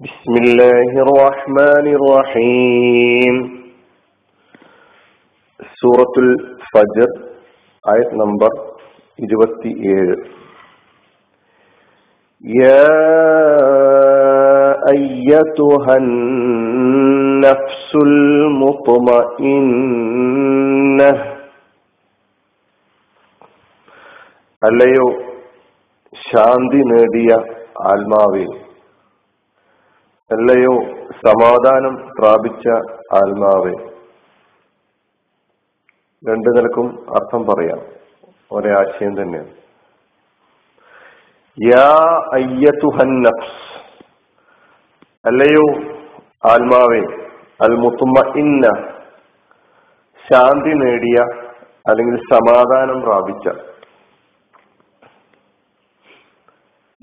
بسم الله الرحمن الرحيم സൂറത്തുൽ ഫജർ ആയത് നമ്പർ ഇരുപത്തിയേഴ് يا أيتها النفس المطمئنة അല്ലയോ ശാന്തി നേടിയ ആത്മാവേ അല്ലയോ സമാധാനം പ്രാപിച്ച ആത്മാവേ? രണ്ടു നിലക്കും അർത്ഥം പറയാം. ഒരേ ആശയം തന്നെയാണ്. യാ അല്ലയോ ആത്മാവേ അൽ മുത്തുമ്മ ഇന്ന ശാന്തി നേടിയ അല്ലെങ്കിൽ സമാധാനം പ്രാപിച്ച.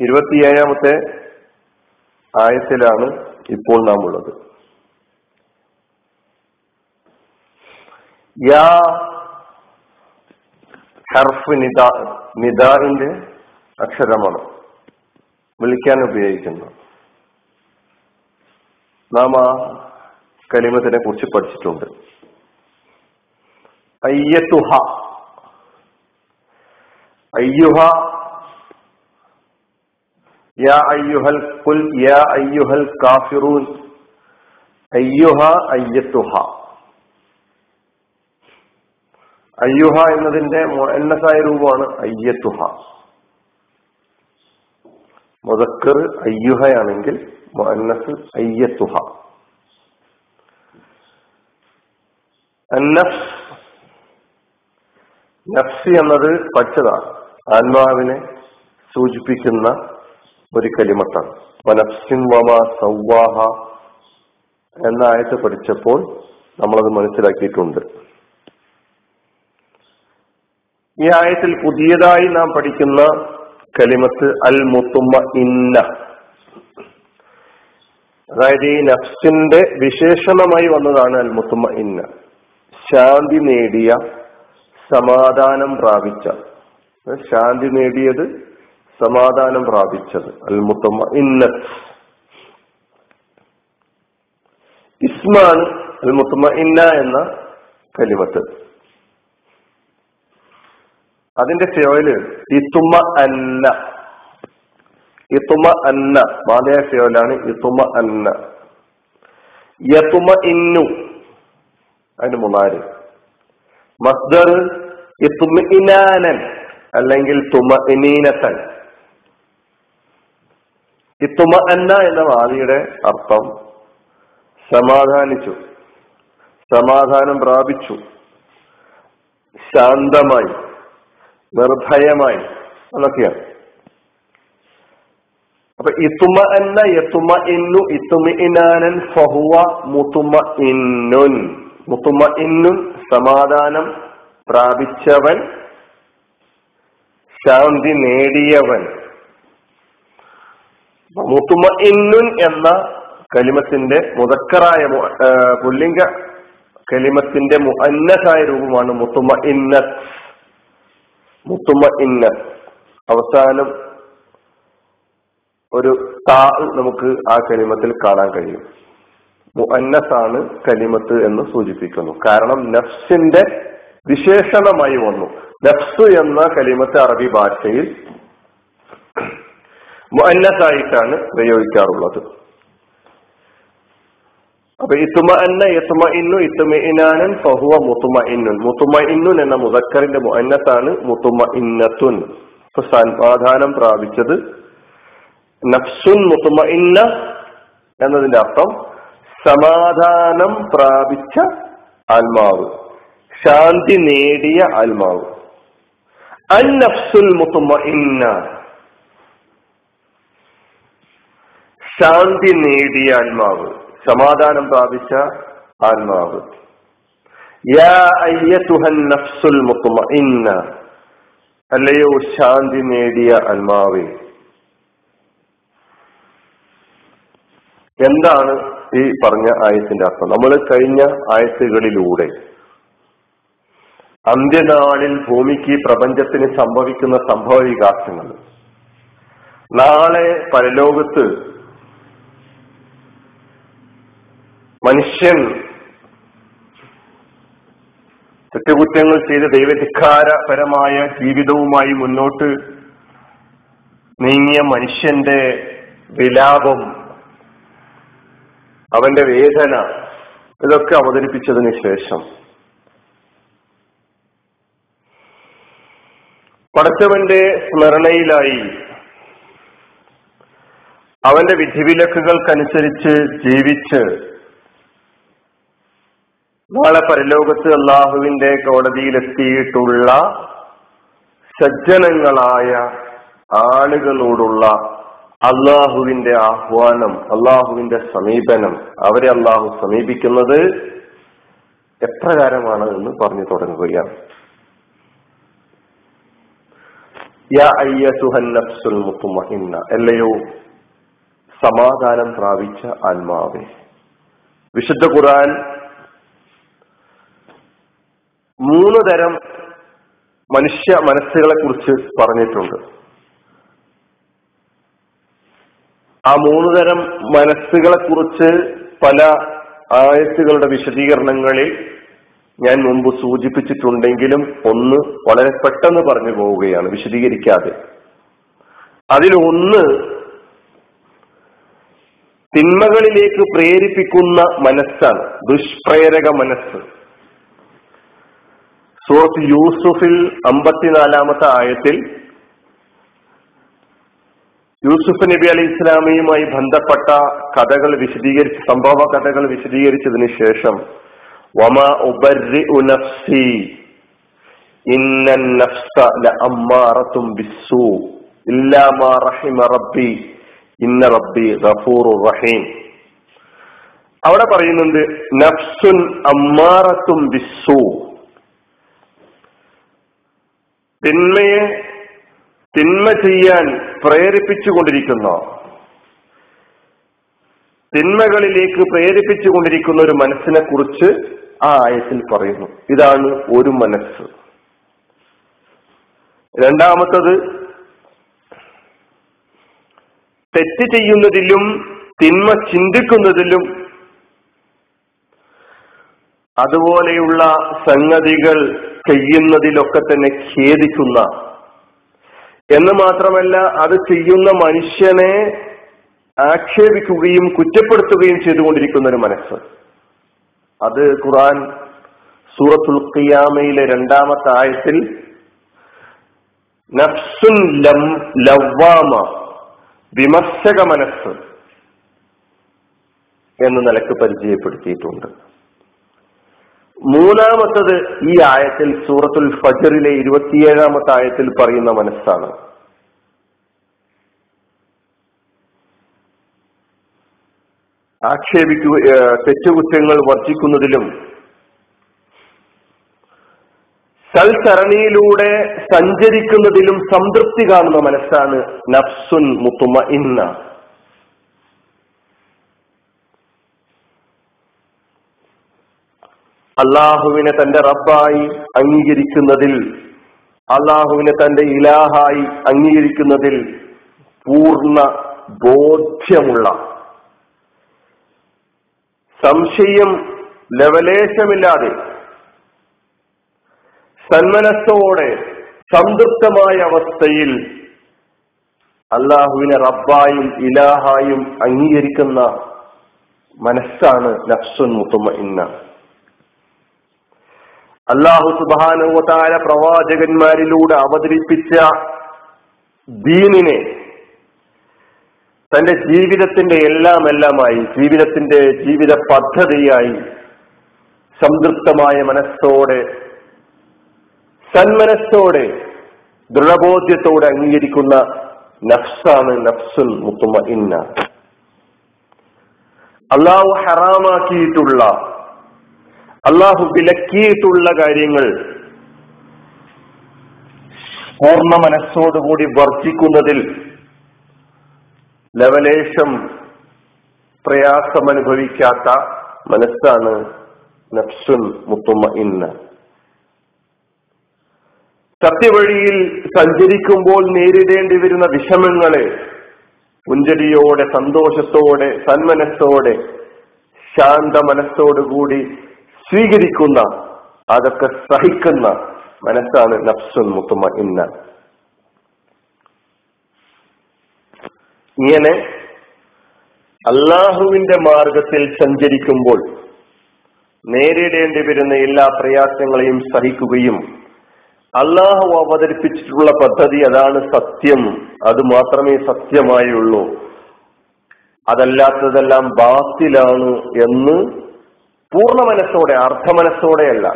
ഇരുപത്തിയേഴാമത്തെ ആയത്തിലാണ് ഇപ്പോൾ നാം ഉള്ളത് യാ ഹർഫ് നിദാ നിദാഇന്റെ അക്ഷരമാണ് വിളിക്കാൻ ഉപയോഗിക്കുന്നത് നാം ആ കലിമത്തിനെ കുറിച്ച് പഠിച്ചിട്ടുണ്ട്. അയ്യത്തുഹ അയ്യുഹ അയ്യുഹ എന്നതിന്റെ മുഅന്നസായ രൂപമാണ് അയ്യത്തുഹ. മുതക്കർ അയ്യുഹയാണെങ്കിൽ മുഅന്നസ് അയ്യത്തുഹ. അന്നഫ്സ് നഫ്സി എന്നത് പച്ചതാണ്. ആത്മാവിനെ സൂചിപ്പിക്കുന്ന ഒരു കലിമത്താണ്. വനഫ്സിൻ എന്ന ആയത്ത് പഠിച്ചപ്പോൾ നമ്മളത് മനസ്സിലാക്കിയിട്ടുണ്ട്. ഈ ആയത്തിൽ പുതിയതായി നാം പഠിക്കുന്ന കലിമത്ത് അൽ മുത്തുമ്മ ഇന്ന അതായത് ഈ നഫ്സിന്റെ വിശേഷണമായി വന്നതാണ് അൽ മുത്തുമ്മ ഇന്ന ശാന്തി നേടിയ സമാധാനം പ്രാപിച്ച. ശാന്തി നേടിയത് സമാധാനം പ്രാപിച്ചത്. അൽ മുത്തമ്മ ഇന്നത്ത് ഇസ്മാണ് അൽ ഇന്ന എന്ന കലിമത്ത്. അതിന്റെ ഫിയോയിൽ ഇത്തുമ അന്ന ഇത്തുമ അന്ന മാതയ ഫിയോയിലാണ് ഇത്തുമ അന്ന യത്തുമ ഇന്നു അതിന്റെ മൂന്നാൽ. മസ്ദർ ഇത്തുമ ഇനാനൻ അല്ലെങ്കിൽ തുമ ഇനീനത്തൻ ഇത്തുമ അന്ന എന്ന വാദിയുടെ അർത്ഥം സമാധാനിച്ചു. സമാധാനം പ്രാപിച്ചു. ശാന്തമായി നിർഭയമായി എന്നൊക്കെയാണ്. അപ്പൊ ഇത്തുമ അന്ന എത്തുമ ഇന്നു ഇത്തുമ ഇനാനൻ ഫഹുവ മുത്തുമ ഇന്നുൻ മുത്തുമ ഇന്നുൻ സമാധാനം പ്രാപിച്ചവൻ ശാന്തി നേടിയവൻ. മുത്തുമ ഇന്നുൻ എന്ന കലിമത്തിന്റെ മുതക്കറായ പുല്ലിംഗ കലിമത്തിന്റെ മുഅന്നസായ രൂപമാണ് മുത്തുമ ഇന്ന മുത്തുമ ഇന്ന അവസാനം ഒരു താ നമുക്ക് ആ കലിമത്തിൽ കാണാൻ കഴിയും. മുഅന്നസാണ് കലിമത്ത് എന്ന് സൂചിപ്പിക്കുന്നു. കാരണം നഫ്സിന്റെ വിശേഷണമായി വന്നു. നഫ്സ് എന്ന കലിമത്ത് അറബി ഭാഷയിൽ മുഅന്നസായിട്ടാണ് പ്രയോഗിക്കാറുള്ളത്. അപ്പൊ ഇത്തുമ അന്ന ഇത്തുമ ഇന്നു ഇത്തുമ ഇനാനൻ ഫഹുവ മുത്തുമ ഇന്നുൻ മുത്തുമ ഇന്നുൻ എന്ന മുതക്കറിന്റെ മുഅന്നസാണ് മുത്തുമ ഇന്നത്തുൻ ഇപ്പൊ സമാധാനം പ്രാപിച്ചത് നഫ്സുൻ മുത്തുമ ഇന്ന എന്നതിന്റെ അർത്ഥം സമാധാനം പ്രാപിച്ച ആത്മാവ്. ശാന്തി നേടിയ ആത്മാവ്. അൻ നഫ്സുൽ മുത്തുമ ഇന്ന ശാന്തി നേടിയ ആത്മാവ്. സമാധാനം പ്രാപിച്ച ആത്മാവ്. നഫ്സുൽ അല്ലയോ ശാന്തി നേടിയ ആത്മാവേ. എന്താണ് ഈ പറഞ്ഞ ആയത്തിന്റെ അർത്ഥം? നമ്മൾ കഴിഞ്ഞ ആയത്തുകളിലൂടെ അന്ത്യനാളിൽ ഭൂമിക്ക് പ്രപഞ്ചത്തിന് സംഭവിക്കുന്ന സംഭവ വികാസങ്ങൾ നാളെ പരലോകത്ത് മനുഷ്യൻ തെറ്റുകുറ്റങ്ങൾ ചെയ്ത് ദൈവധിക്കാരപരമായ ജീവിതവുമായി മുന്നോട്ട് നീങ്ങിയ മനുഷ്യന്റെ വിലാപം അവന്റെ വേദന ഇതൊക്കെ അവതരിപ്പിച്ചതിന് ശേഷം. പടച്ചവന്റെ സ്മരണയിലായി അവന്റെ വിധിവിലക്കുകൾക്കനുസരിച്ച് ജീവിച്ച് നാളെ പരലോകത്ത് അള്ളാഹുവിന്റെ കോടതിയിലെത്തിയിട്ടുള്ള സജ്ജനങ്ങളായ ആളുകളോടുള്ള അള്ളാഹുവിന്റെ ആഹ്വാനം അള്ളാഹുവിന്റെ സമീപനം അവരെ അള്ളാഹു സമീപിക്കുന്നത് എപ്രകാരമാണ് എന്ന് പറഞ്ഞു തുടങ്ങുകയാണ്. അല്ലയോ സമാധാനം പ്രാപിച്ച ആത്മാവേ. വിശുദ്ധ ഖുർആൻ മൂന്ന് തരം മനുഷ്യ മനസ്സുകളെ കുറിച്ച് പറഞ്ഞിട്ടുണ്ട്. ആ മൂന്ന് തരം മനസ്സുകളെ കുറിച്ച് പല ആയത്തുകളുടെ വിശദീകരണങ്ങളിൽ ഞാൻ മുമ്പ് സൂചിപ്പിച്ചിട്ടുണ്ടെങ്കിലും ഒന്ന് വളരെ പെട്ടെന്ന് പറഞ്ഞു പോവുകയാണ് വിശദീകരിക്കാതെ. അതിലൊന്ന് തിന്മകളിലേക്ക് പ്രേരിപ്പിക്കുന്ന മനസ്സാണ് ദുഷ്പ്രേരക മനസ്സ്. സൂറത്ത് യൂസുഫിൽ അമ്പത്തിനാലാമത്തെ ആയത്തിൽ യൂസുഫ് നബി അലി ഇസ്ലാമിയുമായി ബന്ധപ്പെട്ട കഥകൾ വിശദീകരിച്ച് സംഭവ കഥകൾ വിശദീകരിച്ചതിന് ശേഷം വമ ഉബരി ഇന്ന റബ്ബി ഗഫൂറു റഹീം. അവിടെ പറയുന്നുണ്ട് നഫ്സുൻ അമ്മാറത്തും ബിസ്സു തിന്മയെ തിന്മ ചെയ്യാൻ പ്രേരിപ്പിച്ചുകൊണ്ടിരിക്കുന്ന. തിന്മകളിലേക്ക് പ്രേരിപ്പിച്ചുകൊണ്ടിരിക്കുന്ന ഒരു മനസ്സിനെ കുറിച്ച് ആ ആയത്തിൽ പറയുന്നു. ഇതാണ് ഒരു മനസ്സ്. രണ്ടാമത്തത് തെറ്റ് ചെയ്യുന്നതിലും തിന്മ ചിന്തിക്കുന്നതിലും അതുപോലെയുള്ള സംഗതികൾ ചെയ്യുന്നതിലൊക്കെ തന്നെ ഖേദിക്കുന്ന. എന്ന് മാത്രമല്ല അത് ചെയ്യുന്ന മനുഷ്യനെ ആക്ഷേപിക്കുകയും കുറ്റപ്പെടുത്തുകയും ചെയ്തുകൊണ്ടിരിക്കുന്ന ഒരു മനസ്സ്. അത് ഖുറാൻ സൂറത്തുൽ ഖിയാമയിലെ രണ്ടാമത്തെ ആയത്തിൽ നഫ്സുൻ ലവ്വാമ വിമർശക മനസ്സ് എന്ന നിലയ്ക്ക് പരിചയപ്പെടുത്തിയിട്ടുണ്ട്. മൂന്നാമത്തത് ഈ ആയത്തിൽ സൂറത്തുൽ ഫജറിലെ ഇരുപത്തിയേഴാമത്തെ ആയത്തിൽ പറയുന്ന മനസ്സാണ്. ആക്ഷേപിക്കുക തെറ്റുകുറ്റങ്ങൾ വർജിക്കുന്നതിലും സൽസരണിയിലൂടെ സഞ്ചരിക്കുന്നതിലും സംതൃപ്തി കാണുന്ന മനസ്സാണ് നഫ്സുൻ മുത്തുമ ഇന്ന അള്ളാഹുവിനെ തന്റെ റബ്ബായി അംഗീകരിക്കുന്നതിൽ അള്ളാഹുവിനെ തന്റെ ഇലാഹായി അംഗീകരിക്കുന്നതിൽ പൂർണ ബോധ്യമുള്ള സംശയം ലവലേശമില്ലാതെ സന്മനസ്സോടെ സംതൃപ്തമായ അവസ്ഥയിൽ അള്ളാഹുവിനെ റബ്ബായും ഇലാഹായും അംഗീകരിക്കുന്ന മനസ്സാണ് നഫ്സുൻ മുത്തുമ ഇന്ന അള്ളാഹു സുബാനുവതാര പ്രവാചകന്മാരിലൂടെ അവതരിപ്പിച്ച ദീനിനെ തന്റെ ജീവിതത്തിന്റെ എല്ലാം എല്ലാമായി ജീവിതത്തിന്റെ ജീവിത പദ്ധതിയായി സംതൃപ്തമായ മനസ്സോടെ സന്മനസ്സോടെ ദൃഢബോധ്യത്തോടെ അംഗീകരിക്കുന്ന നഫ്സാണ് നഫ്സുൽ മുത്തുമ ഇന്ന അള്ളാഹു ഹറാമാക്കിയിട്ടുള്ള അള്ളാഹു വിലക്കിയിട്ടുള്ള കാര്യങ്ങൾ പൂർണ മനസ്സോടുകൂടി വർജിക്കുന്നതിൽ ലവലേശം പ്രയാസമനുഭവിക്കാത്ത മനസ്സാണ് നഫ്സുൻ മുത്തുമ ഇന്ന് സത്യവഴിയിൽ സഞ്ചരിക്കുമ്പോൾ നേരിടേണ്ടി വരുന്ന വിഷമങ്ങളെ പുഞ്ചരിയോടെ സന്തോഷത്തോടെ സന്മനസ്സോടെ ശാന്ത മനസ്സോടുകൂടി സ്വീകരിക്കുന്ന അതൊക്കെ സഹിക്കുന്ന മനസ്സാണ് നഫ്സുൻ മുത്തുമ ഇന്ന ഇങ്ങനെ അള്ളാഹുവിന്റെ മാർഗത്തിൽ സഞ്ചരിക്കുമ്പോൾ നേരിടേണ്ടി വരുന്ന എല്ലാ പ്രയാസങ്ങളെയും സഹിക്കുകയും അള്ളാഹു അവതരിപ്പിച്ചിട്ടുള്ള പദ്ധതി അതാണ് സത്യം. അത് മാത്രമേ സത്യമായുള്ളൂ. അതല്ലാത്തതെല്ലാം ബാത്തിലാണ് എന്ന് പൂർണ മനസ്സോടെ അർദ്ധ മനസ്സോടെയല്ല അർദ്ധമനസ്സോടെയല്ല.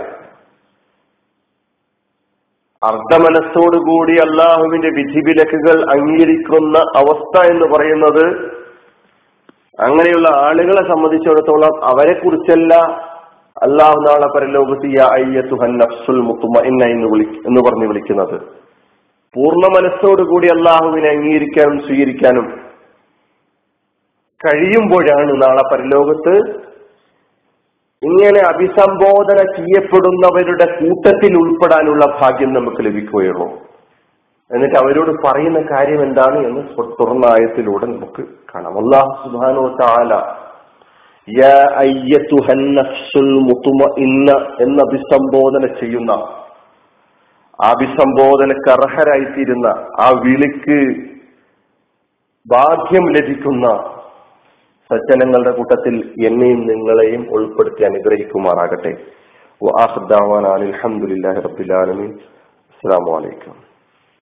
അർദ്ധമനസ്സോടുകൂടി അള്ളാഹുവിന്റെ വിധിവിലക്കുകൾ അംഗീകരിക്കുന്ന അവസ്ഥ എന്ന് പറയുന്നത് അങ്ങനെയുള്ള ആളുകളെ സംബന്ധിച്ചിടത്തോളം അവരെ കുറിച്ചല്ല അള്ളാഹു നാളെ പരലോകത്തിയ അയ്യത്തുഹൻ നഫ്സുൽ മുത്തുമ എന്ന് വിളി എന്ന് പറഞ്ഞ് വിളിക്കുന്നത്. പൂർണ മനസ്സോടുകൂടി അള്ളാഹുവിനെ അംഗീകരിക്കാനും സ്വീകരിക്കാനും കഴിയുമ്പോഴാണ് നാളെ പരലോകത്ത് ഇങ്ങനെ അഭിസംബോധന ചെയ്യപ്പെടുന്നവരുടെ കൂട്ടത്തിൽ ഉൾപ്പെടാനുള്ള ഭാഗ്യം നമുക്ക് ലഭിക്കുകയുള്ളൂ. എന്നിട്ട് അവരോട് പറയുന്ന കാര്യം എന്താണ് എന്ന് തുറന്നായത്തിലൂടെ നമുക്ക് കാണാം. അള്ളാഹു സുബാനോ താല എന്ന് അഭിസംബോധന ചെയ്യുന്ന അഭിസംബോധനക്ക് അർഹരായിത്തീരുന്ന ആ വിളിക്ക് ഭാഗ്യം ലഭിക്കുന്ന സജ്ജനങ്ങളുടെ കൂട്ടത്തിൽ എന്നെയും നിങ്ങളെയും ഉൾപ്പെടുത്തി അനുഗ്രഹിക്കുമാറാകട്ടെ. അലഹമുല്ലാ റബുലാലമീൻ അസ്സാം വലൈക്കും